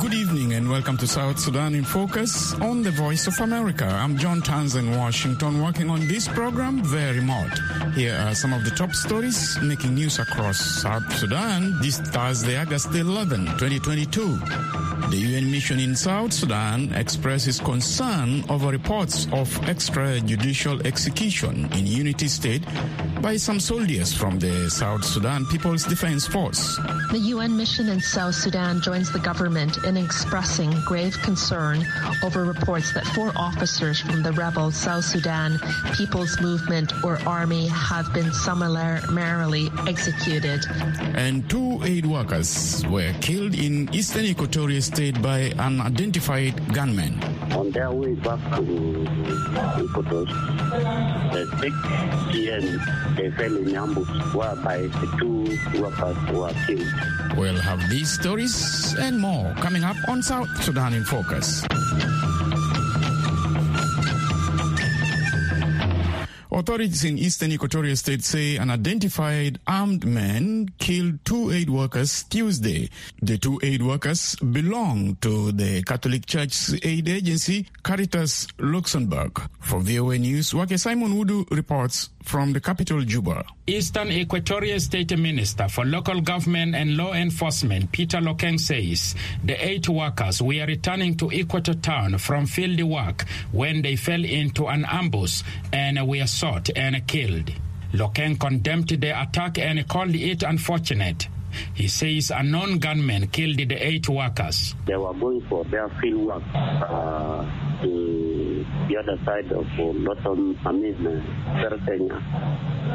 Good evening and welcome to South Sudan in Focus on the Voice of America. I'm John in Washington working on this program very much. Here are some of the top stories making news across South Sudan this Thursday, August 11, 2022. The UN mission in South Sudan expresses concern over reports of extrajudicial execution in Unity State by some soldiers from the South Sudan People's Defense Force. The UN mission in South Sudan joins the government in expressing grave concern over reports that four officers from the rebel South Sudan People's Movement or Army have been summarily executed. And two aid workers were killed in eastern Equatorial State by unidentified gunmen. On their way back to Ikotos, the 6 p.m. they fell in ambush whereby the two workers were killed. We'll have these stories and more coming up on South Sudan in Focus. Authorities in eastern Equatorial State say an unidentified armed man killed two aid workers Tuesday. The two aid workers belong to the Catholic Church's aid agency, Caritas Luxembourg. For VOA News, Waakhe Simon Wudu reports from the capital, Juba. Eastern Equatorial State Minister for Local Government and Law Enforcement, Peter Lokeng, says the eight workers were returning to Ikotos Town from field work when they fell into an ambush and were shot and killed. Lokeng condemned the attack and called it unfortunate. He says a known gunman killed the eight workers. They were going for their field work uh, the other side of uh, Lawton, I mean, uh,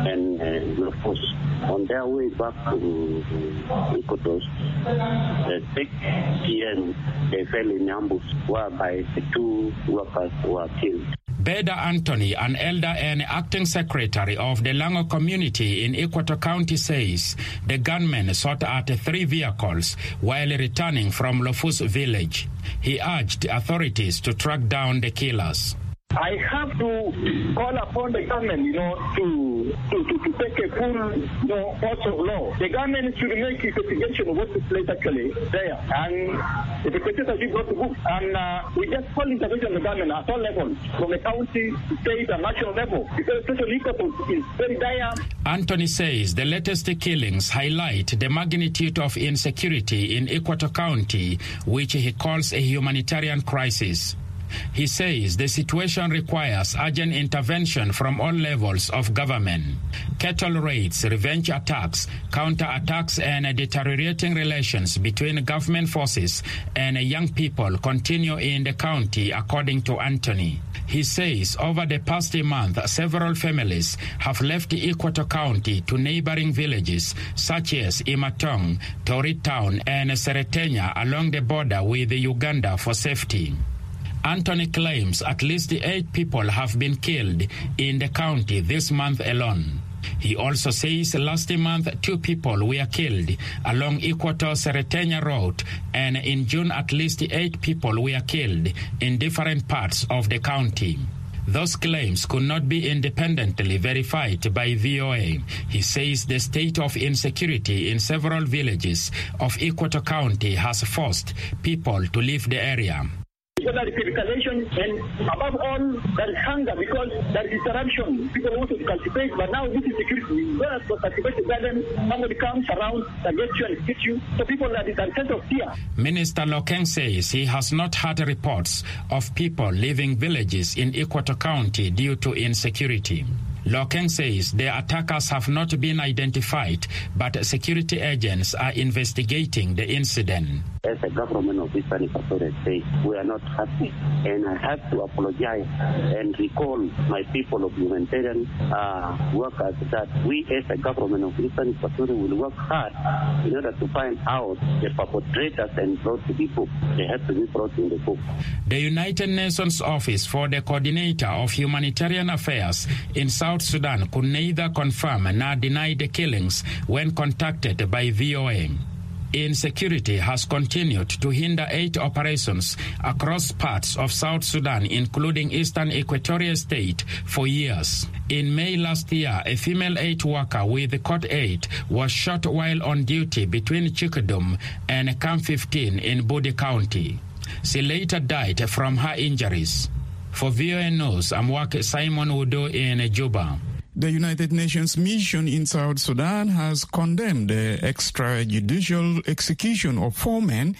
and uh, Lofos. On their way back to Ikotos, at 6 p.m., they fell in ambush whereby the two workers were killed. Beda Anthony, an elder and acting secretary of the Lango community in Ikotos County, says the gunmen shot at three vehicles while returning from Lofus village. He urged authorities to track down the killers. I have to call upon the government, you know, to to, to, to take a full, you know, course of law. The government should make investigation of what place actually there. And the investigators should go to book. And uh, we just call intervention of the government at all levels, from the county, state, and national level. Because social is very dire. Anthony says the latest killings highlight the magnitude of insecurity in Ikotos County, which he calls a humanitarian crisis. He says the situation requires urgent intervention from all levels of government. Cattle raids, revenge attacks, counter-attacks and deteriorating relations between government forces and young people continue in the county, according to Anthony. He says over the past month, several families have left Ikotos County to neighboring villages such as Imatong, Torit Town, and Seretenya along the border with Uganda for safety. Anthony claims at least eight people have been killed in the county this month alone. He also says last month two people were killed along Ikotos Seretenya Road, and in June at least eight people were killed in different parts of the county. Those claims could not be independently verified by VOA. He says the state of insecurity in several villages of Ikotos County has forced people to leave the area. Is escalation and above all there is hunger because there is interruption. People want to cultivate, but now this is security. Whereas for cultivate garden, somebody comes around, targets you and hits you. So people are in a sense of fear. Minister Lokeng says he has not had reports of people leaving villages in Ikotos County due to insecurity. Lokeng says the attackers have not been identified, but security agents are investigating the incident. As a government of Eastern Equatorial State, we are not happy, and I have to apologize and recall my people of humanitarian uh, workers that we, as a government of Eastern Equatorial, will work hard in order to find out the perpetrators and brought to the book. They have to be brought in the book. The United Nations Office for the Coordinator of Humanitarian Affairs in South Sudan could neither confirm nor deny the killings when contacted by VOA. Insecurity has continued to hinder aid operations across parts of South Sudan, including eastern Equatorial State, for years. In May last year, a female aid worker with Cordaid was shot while on duty between Chukudum and Camp 15 in Budi County. She later died from her injuries. For VOA News, I'm Simon Wudu in Juba. The United Nations mission in South Sudan has condemned the extrajudicial execution of four men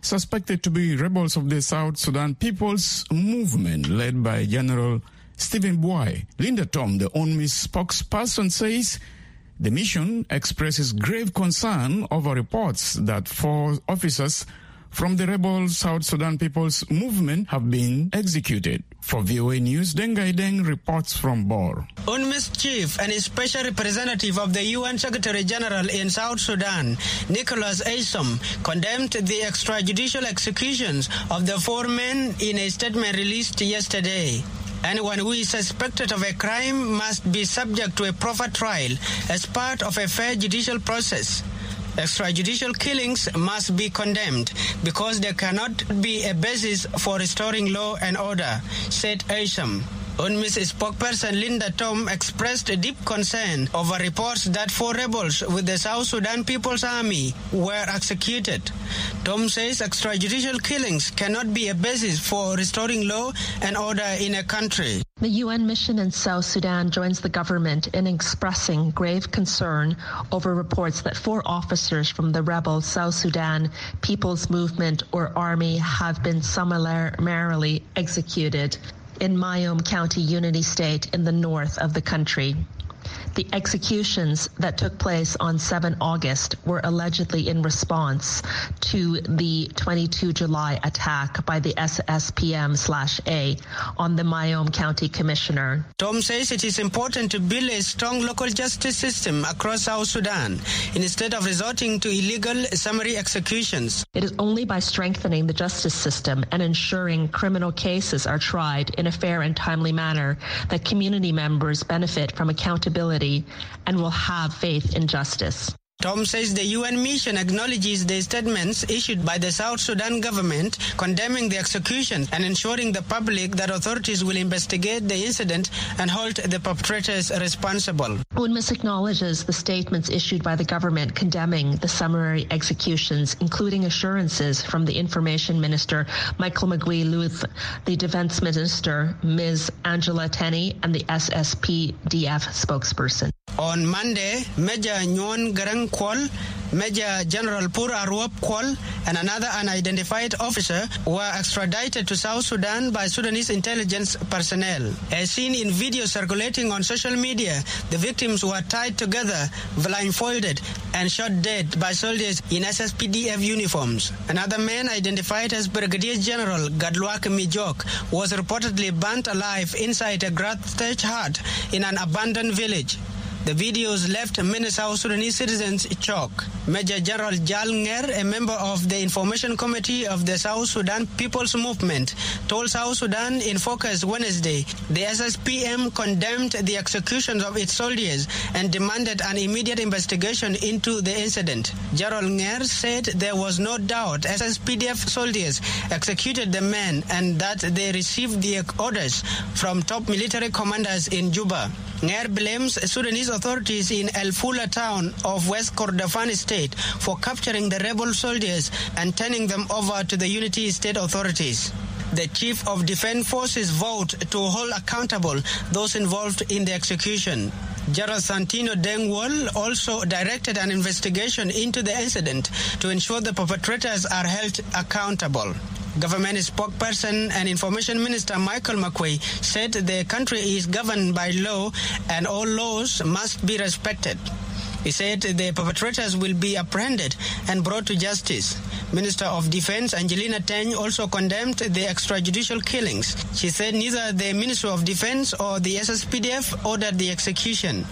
suspected to be rebels of the South Sudan People's Movement led by General Stephen Buay. Linda Tom, the UNMISS spokesperson, says the mission expresses grave concern over reports that four officers from the rebel South Sudan People's Movement have been executed. For VOA News, Dengai Deng reports from Bor. UNMISS chief and special representative of the UN Secretary General in South Sudan, Nicholas Haysom, condemned the extrajudicial executions of the four men in a statement released yesterday. Anyone who is suspected of a crime must be subject to a proper trial as part of a fair judicial process. Extrajudicial killings must be condemned because there cannot be a basis for restoring law and order, said Haysom. UNMISS spokesperson Linda Tom expressed deep concern over reports that four rebels with the South Sudan People's Army were executed. Tom says extrajudicial killings cannot be a basis for restoring law and order in a country. The UN mission in South Sudan joins the government in expressing grave concern over reports that four officers from the rebel South Sudan People's Movement or Army have been summarily executed in Mayom County, Unity State in the north of the country. The executions that took place on 7 August were allegedly in response to the 22 July attack by the SSPM/A on the Mayom County Commissioner. Tom says it is important to build a strong local justice system across South Sudan instead of resorting to illegal summary executions. It is only by strengthening the justice system and ensuring criminal cases are tried in a fair and timely manner that community members benefit from and will have faith in justice. Tom says the UN mission acknowledges the statements issued by the South Sudan government condemning the execution and ensuring the public that authorities will investigate the incident and hold the perpetrators responsible. UNMISS acknowledges the statements issued by the government condemning the summary executions, including assurances from the Information Minister Michael Makuei Lueth, the Defense Minister Ms. Angela Teny, and the SSPDF spokesperson. On Monday, Major Nguyen Garang Kwol, Major General Pur Arwap Kwol, and another unidentified officer were extradited to South Sudan by Sudanese intelligence personnel. As seen in video circulating on social media, the victims were tied together, blindfolded, and shot dead by soldiers in SSPDF uniforms. Another man identified as Brigadier General Gadluak Mijok was reportedly burnt alive inside a grass-thatched hut in an abandoned village. The videos left many South Sudanese citizens shocked. Major General Jal Nger, a member of the Information Committee of the South Sudan People's Movement, told South Sudan in Focus Wednesday the SSPM condemned the executions of its soldiers and demanded an immediate investigation into the incident. General Nger said there was no doubt SSPDF soldiers executed the men and that they received the orders from top military commanders in Juba. Nger blames Sudanese authorities in El Fula town of West Kordofan state for capturing the rebel soldiers and turning them over to the Unity state authorities. The Chief of Defense Forces vowed to hold accountable those involved in the execution. General Santino Deng Wol also directed an investigation into the incident to ensure the perpetrators are held accountable. Government spokesperson and information minister Michael Makuei said the country is governed by law and all laws must be respected. He said the perpetrators will be apprehended and brought to justice. Minister of Defense Angelina Teny also condemned the extrajudicial killings. She said neither the Ministry of Defense or the SSPDF ordered the execution.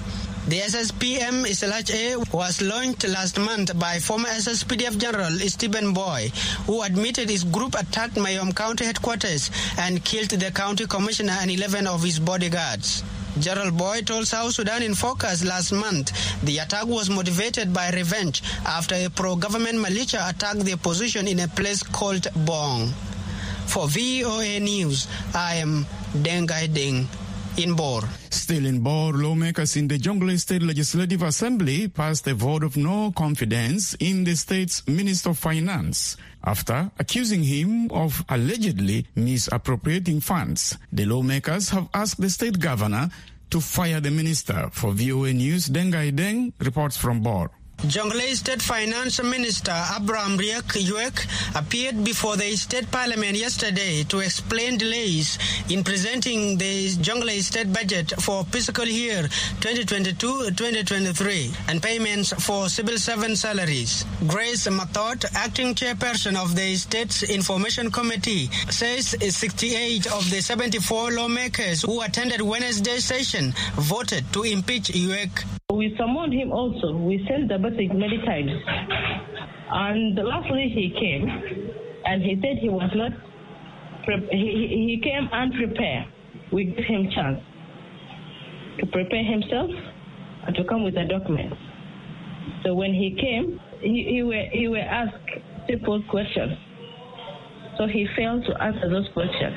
The SSPM SLHA was launched last month by former SSPDF General Stephen Buay, who admitted his group attacked Mayom County headquarters and killed the county commissioner and 11 of his bodyguards. General Buay told South Sudan in Focus last month the attack was motivated by revenge after a pro-government militia attacked the opposition in a place called Bong. For VOA News, I am Dengai Ding in Bor. Still in Bor, lawmakers in the Jonglei State Legislative Assembly passed a vote of no confidence in the state's Minister of Finance after accusing him of allegedly misappropriating funds. The lawmakers have asked the state governor to fire the minister. For VOA News, Dengai Deng reports from Bor. Jonglei State Finance Minister Abraham Riek Yuek appeared before the State Parliament yesterday to explain delays in presenting the Jonglei State budget for fiscal year 2022-2023 and payments for civil servant salaries. Grace Mathot, acting chairperson of the State's Information Committee, says 68 of the 74 lawmakers who attended Wednesday's session voted to impeach Yuek. We summoned him also. We sent the message many times. And lastly, he came and he said he was not, pre- he, he came unprepared. We gave him chance to prepare himself and to come with a document. So when he came, he, he, were, he were asked simple questions. So he failed to answer those questions.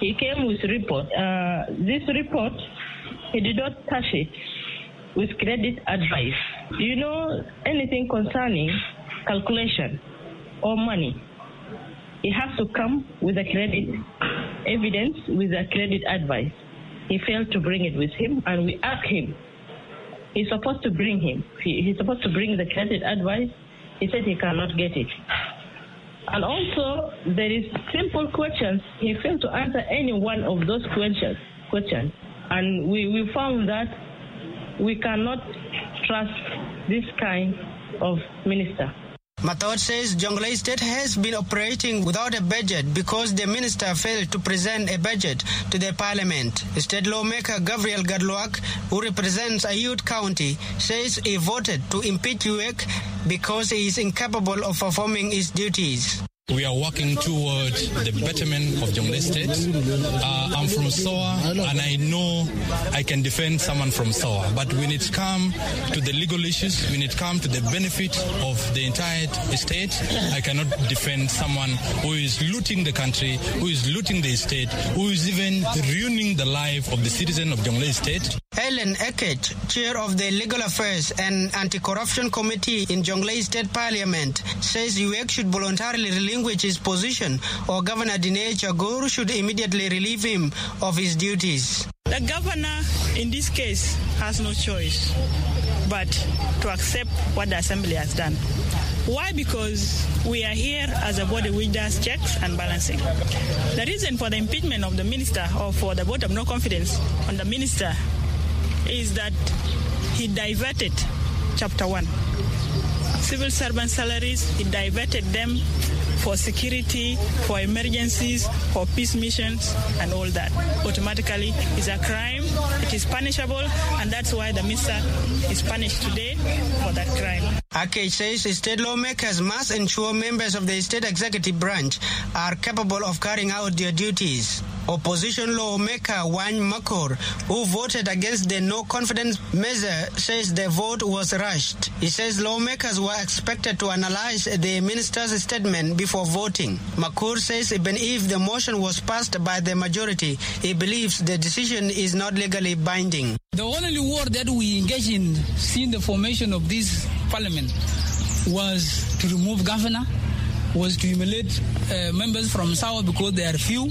He came with report. Uh, this report, he did not touch it with credit advice. Do you know anything concerning calculation or money? He has to come with a credit evidence, with a credit advice. He failed to bring it with him, and we asked him. He's supposed to bring him. He, he's supposed to bring the credit advice. He said he cannot get it. And also, there is simple questions. He failed to answer any one of those questions. Questions, and we, we found that we cannot trust this kind of minister. Mathod says Jonglei State has been operating without a budget because the minister failed to present a budget to the parliament. State lawmaker Gabriel Gadluak, who represents Ayod County, says he voted to impeach Uek because he is incapable of performing his duties. We are working toward the betterment of Jonglei State. Uh, I'm from Soa, and I know I can defend someone from Soa. But when it comes to the legal issues, when it comes to the benefit of the entire state, I cannot defend someone who is looting the country, who is looting the state, who is even ruining the life of the citizen of Jonglei State. Helen Eket, chair of the Legal Affairs and Anti-Corruption Committee in Jonglei State Parliament, says UX should voluntarily relinquish his position or Governor Denay Chagor should immediately relieve him of his duties. The governor, in this case, has no choice but to accept what the assembly has done. Why? Because we are here as a body which does checks and balancing. The reason for the impeachment of the minister or for the vote of no confidence on the minister is that he diverted chapter one. Civil servant salaries, he diverted them for security, for emergencies, for peace missions, and all that. Automatically, it's a crime, it is punishable, and that's why the minister is punished today for that crime. Ake says state lawmakers must ensure members of the state executive branch are capable of carrying out their duties. Opposition lawmaker Wany Makor, who voted against the no confidence measure, says the vote was rushed. He says lawmakers were expected to analyze the minister's statement before voting. Makur says even if the motion was passed by the majority, he believes the decision is not legally binding. The only war that we engaged in since the formation of this parliament was to remove governor, was to humiliate uh, members from South because they are few.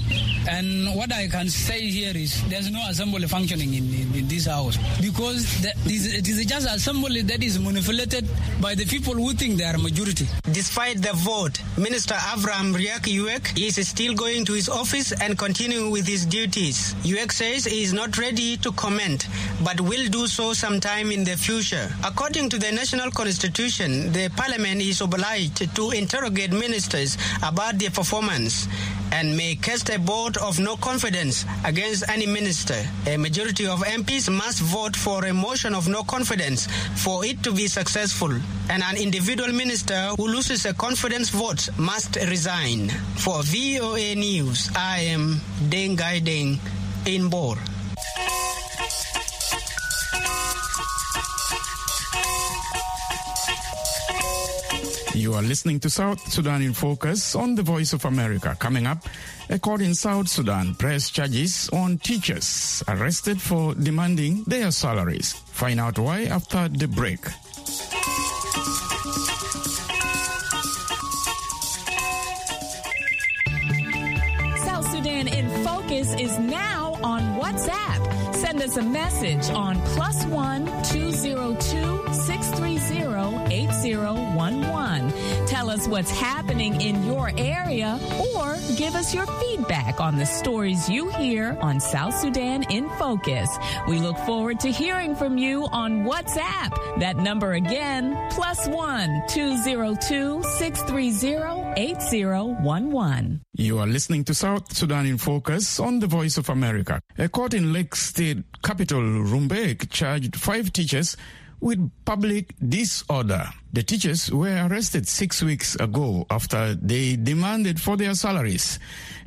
And what I can say here is there's no assembly functioning in, in, in this house because it is just assembly that is manipulated by the people who think they are majority. Despite the vote, Minister Abraham Riek Yuek is still going to his office and continuing with his duties. Uek says he is not ready to comment, but will do so sometime in the future. According to the national constitution, the parliament is obliged to interrogate ministers about their performance and may cast a vote of no confidence against any minister. A majority of MPs must vote for a motion of no confidence for it to be successful. And an individual minister who loses a confidence vote must resign. For VOA News, I am Deng Gai Deng in Bor. You are listening to South Sudan in Focus on the Voice of America. Coming up, a court in South Sudan press charges on teachers arrested for demanding their salaries. Find out why after the break. South Sudan in Focus is us a message on plus one two zero two six three zero eight zero one one. Tell us what's happening in your area or give us your feedback on the stories you hear on South Sudan in Focus. We look forward to hearing from you on WhatsApp. That number again, plus one two zero two six three zero eight zero one one. You are listening to South Sudan in Focus on the Voice of America. A court in Lakes State capital Rumbek charged five teachers with public disorder. The teachers were arrested six weeks ago after they demanded for their salaries.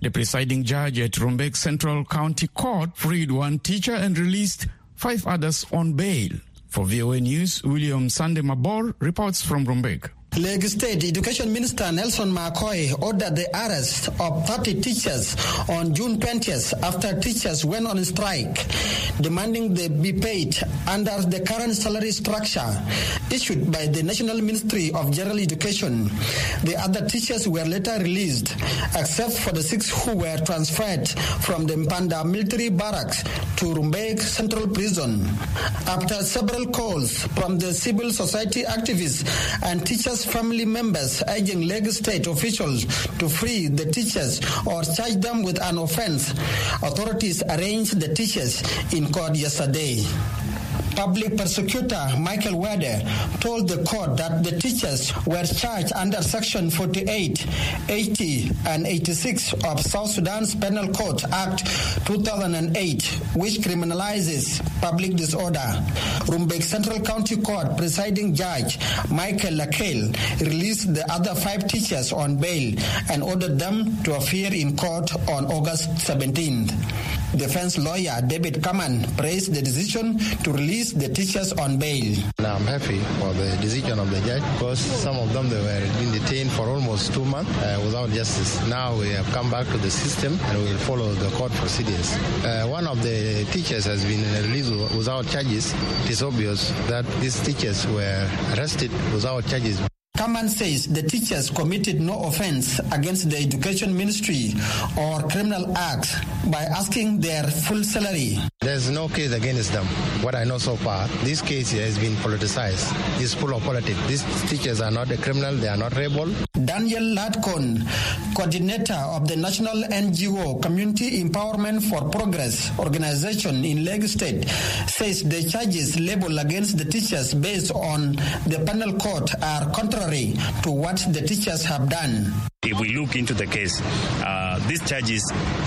The presiding judge at Rumbek Central County Court freed one teacher and released five others on bail. For VOA News, William Sande Mabor reports from Rumbek. Lakes State Education Minister Nelson McCoy ordered the arrest of 30 teachers on June 20th after teachers went on strike, demanding they be paid under the current salary structure issued by the National Ministry of General Education. The other teachers were later released, except for the six who were transferred from the Mpanda military barracks to Rumbek Central Prison. After several calls from the civil society activists and teachers family members urging Lakes State officials to free the teachers or charge them with an offense. Authorities arraigned the teachers in court yesterday. Public prosecutor Michael Wade told the court that the teachers were charged under Section 48, 80, and 86 of South Sudan's Penal Code Act 2008, which criminalizes public disorder. Rumbek Central County Court presiding judge Michael Lakel released the other five teachers on bail and ordered them to appear in court on August 17th. Defense lawyer David Kaman praised the decision to release the teachers on bail. Now I'm happy for the decision of the judge because some of them they were being detained for almost two months uh, without justice. Now we have come back to the system and we will follow the court procedures. Uh, one of the teachers has been released without charges. It is obvious that these teachers were arrested without charges. Kaman says the teachers committed no offense against the education ministry or criminal act by asking their full salary. There's no case against them. What I know so far, this case has been politicized. It's full of politics. These teachers are not a criminal, they are not rebel. Daniel Ladkon, coordinator of the national NGO Community Empowerment for Progress organization in Lakes State, says the charges leveled against the teachers based on the penal code are contrary to what the teachers have done. If we look into the case, uh, these charges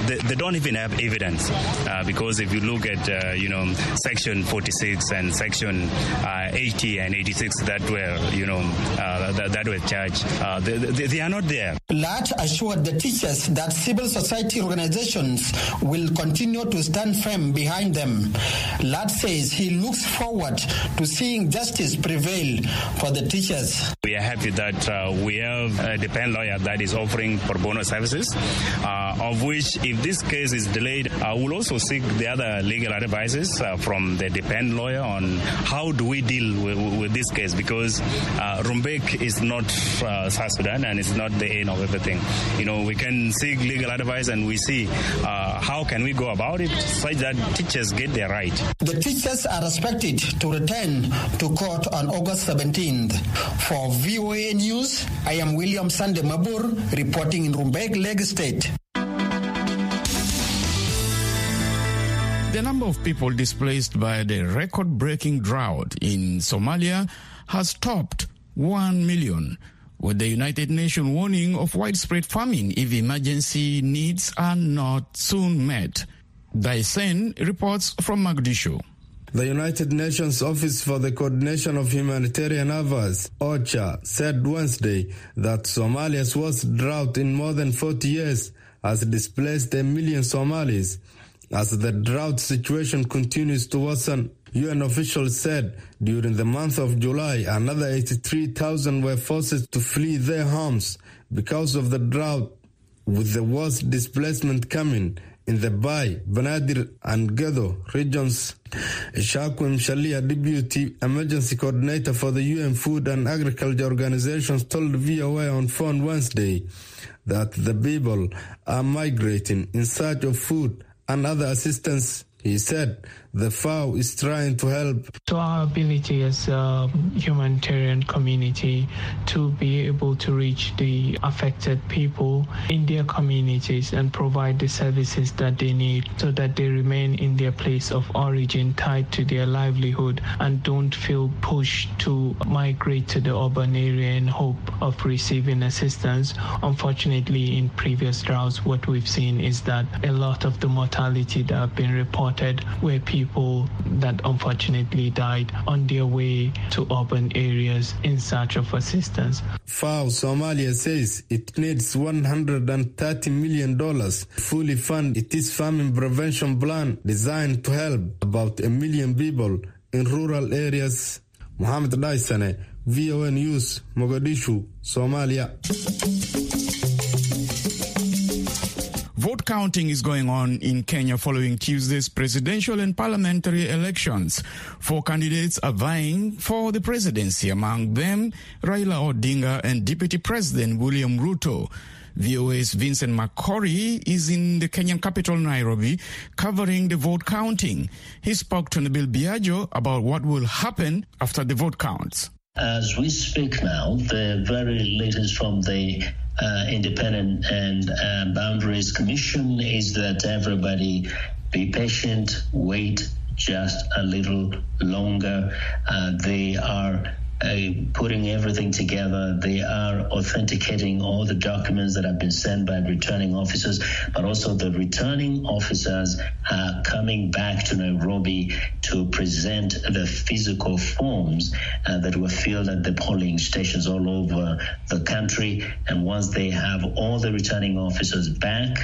they, they, don't even have evidence uh, because if you look at uh, you know section 46 and section 80 and 86 that were you know that, that, were charged, they, they, they, are not there. Lat assured the teachers that civil society organizations will continue to stand firm behind them. Lat says he looks forward to seeing justice prevail for the teachers. We are happy that we have a dependent lawyer that is offering pro bono services, uh, of which, if this case is delayed, uh, we'll also seek the other legal advices uh, from the dependent lawyer on how do we deal with, with this case because Rumbek is not South Sudan and it's not the end of everything. You know, we can seek legal advice and we see how can we go about it such that teachers get their right. The teachers are expected to return to court on August 17th. For VOA News, I am William Sande Mabur reporting in Rumbek, Lakes State. The number of people displaced by the record breaking drought in Somalia has topped 1 million, with the United Nations warning of widespread famine if emergency needs are not soon met. Dhaysane reports from Mogadishu. The United Nations Office for the Coordination of Humanitarian Affairs, OCHA, said Wednesday that Somalia's worst drought in more than 40 years has displaced a million Somalis as the drought situation continues to worsen. UN officials said during the month of July, another 83,000 were forced to flee their homes because of the drought, with the worst displacement coming in the Bai, Banadir, and Gedo regions. Shakwim Shalia, Deputy Emergency Coordinator for the UN Food and Agriculture Organizations, told VOA on phone Wednesday that the people are migrating in search of food and other assistance. He said the FAO is trying to help. So our ability as a humanitarian community to be able to reach the affected people in their communities and provide the services that they need so that they remain in their place of origin tied to their livelihood and don't feel pushed to migrate to the urban area in hope of receiving assistance. Unfortunately, in previous droughts, what we've seen is that a lot of the mortality that have been reported were people that unfortunately died on their way to urban areas in search of assistance. FAO Somalia says it needs $130 million to fully fund its famine prevention plan designed to help about a million people in rural areas. Mohammed Daisane, VOA News, Mogadishu, Somalia. Counting is going on in Kenya following Tuesday's presidential and parliamentary elections. Four candidates are vying for the presidency, among them Raila Odinga and Deputy President William Ruto. VOA's Vincent Makori is in the Kenyan capital, Nairobi, covering the vote counting. He spoke to Nabeel Biajo about what will happen after the vote counts. As we speak now, the very latest from the uh, Independent and uh, Boundaries Commission is that everybody be patient, wait just a little longer. Uh, they are uh, putting everything together. They are authenticating all the documents that have been sent by returning officers, but also the returning officers are coming back to Nairobi to present the physical forms uh, that were filled at the polling stations all over the country. And once they have all the returning officers back,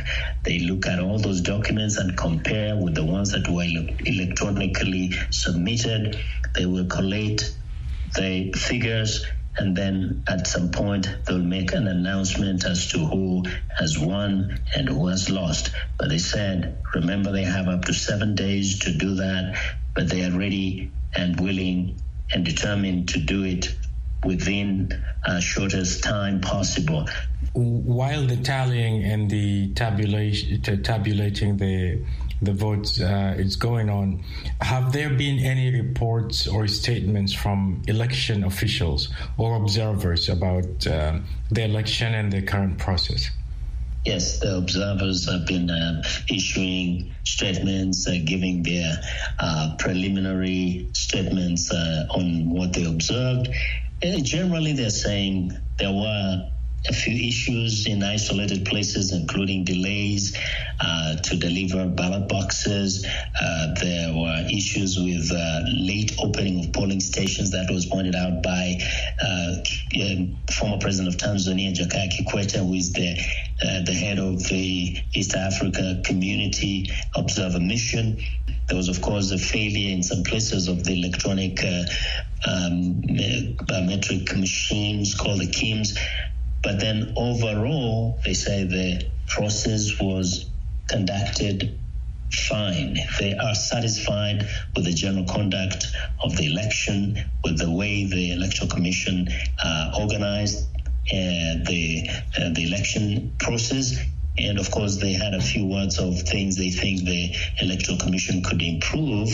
they look at all those documents and compare with the ones that were electronically submitted. They will collate the figures and then at some point they'll make an announcement as to who has won and who has lost. But they said, remember, they have up to seven days to do that, but they are ready and willing and determined to do it within uh, shortest time possible. While the tallying and the tabulation, tabulating the the votes uh, is going on. Have there been any reports or statements from election officials or observers about uh, the election and the current process? Yes, the observers have been uh, issuing statements, uh, giving their uh, preliminary statements uh, on what they observed. And generally, they're saying there were a few issues in isolated places, including delays uh, to deliver ballot boxes. Uh, there were issues with uh, late opening of polling stations that was pointed out by uh, um, former president of Tanzania, Jakaya Kikwete, who is the uh, the head of the East Africa Community Observer Mission. There was, of course, a failure in some places of the electronic uh, um, biometric machines called the KIEMS. But then overall, they say the process was conducted fine. They are satisfied with the general conduct of the election, with the way the electoral commission uh, organized uh, the uh, the election process. And of course, they had a few words of things they think the electoral commission could improve,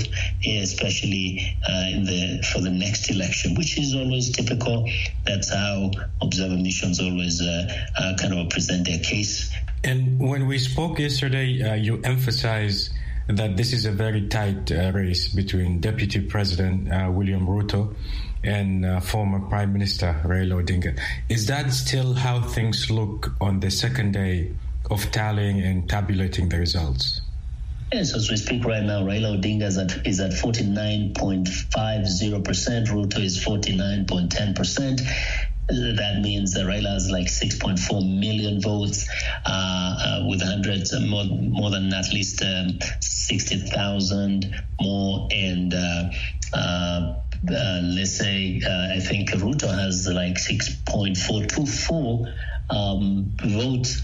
especially uh, the for the next election, which is always typical. That's how observer missions always uh, uh, kind of present their case. And when we spoke yesterday, uh, you emphasized that this is a very tight uh, race between Deputy President William Ruto and uh, former Prime Minister Raila Odinga. Is that still how things look on the second day of tallying and tabulating the results? Yes, as we speak right now, Raila Odinga is at, is at 49.50%, Ruto is 49.10%. That means that Raila has like 6.4 million votes, uh, uh, with hundreds, uh, more, more than at least um, 60,000 more. And uh, uh, uh, let's say, I think Ruto has like 6.424 um, votes.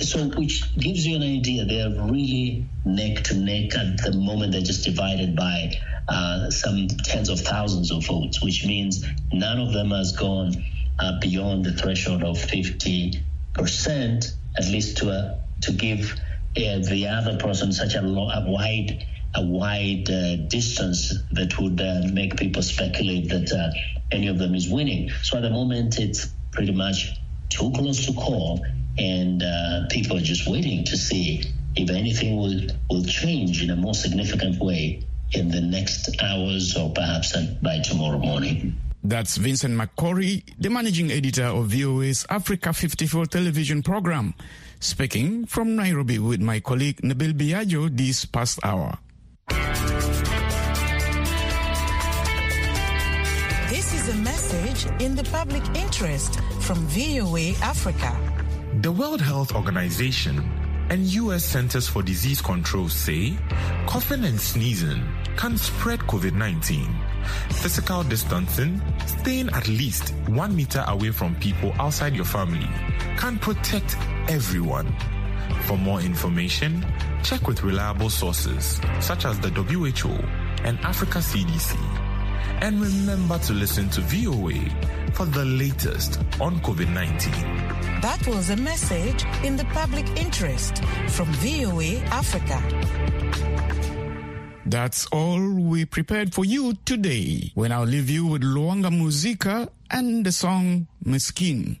So, which gives you an idea, they are really neck to neck at the moment. They're just divided by uh, some tens of thousands of votes, which means none of them has gone uh, beyond the threshold of 50 percent, at least to uh, to give uh, the other person such a, lo- a wide a wide uh, distance that would uh, make people speculate that any of them is winning. So at the moment, it's pretty much too close to call, and uh, people are just waiting to see if anything will will change in a more significant way in the next hours or perhaps uh, by tomorrow morning. That's Vincent Makori, the managing editor of VOA's Africa 54 television program, speaking from Nairobi with my colleague Nabeel Biajo this past hour. This is a message in the public interest from VOA Africa. The World Health Organization and U.S. Centers for Disease Control say coughing and sneezing can spread COVID 19. Physical distancing, staying at least one meter away from people outside your family, can protect everyone. For more information, check with reliable sources such as the WHO and Africa CDC. And remember to listen to VOA for the latest on COVID 19. That was a message in the public interest from VOA Africa. That's all we prepared for you today. We now leave you with Luanga Musica and the song Meskin.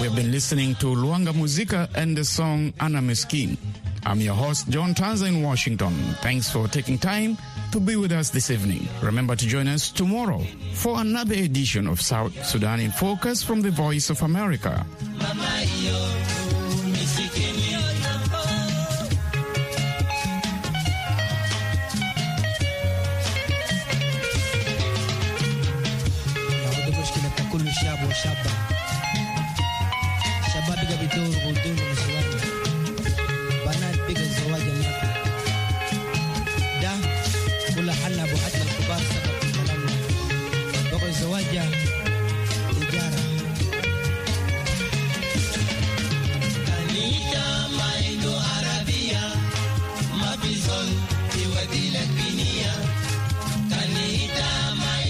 We have been listening to Luanga Musica and the song Anna Meskin. I'm your host, John Tanza in Washington. Thanks for taking time to be with us this evening. Remember to join us tomorrow for another edition of South Sudan in Focus from the Voice of America adorable.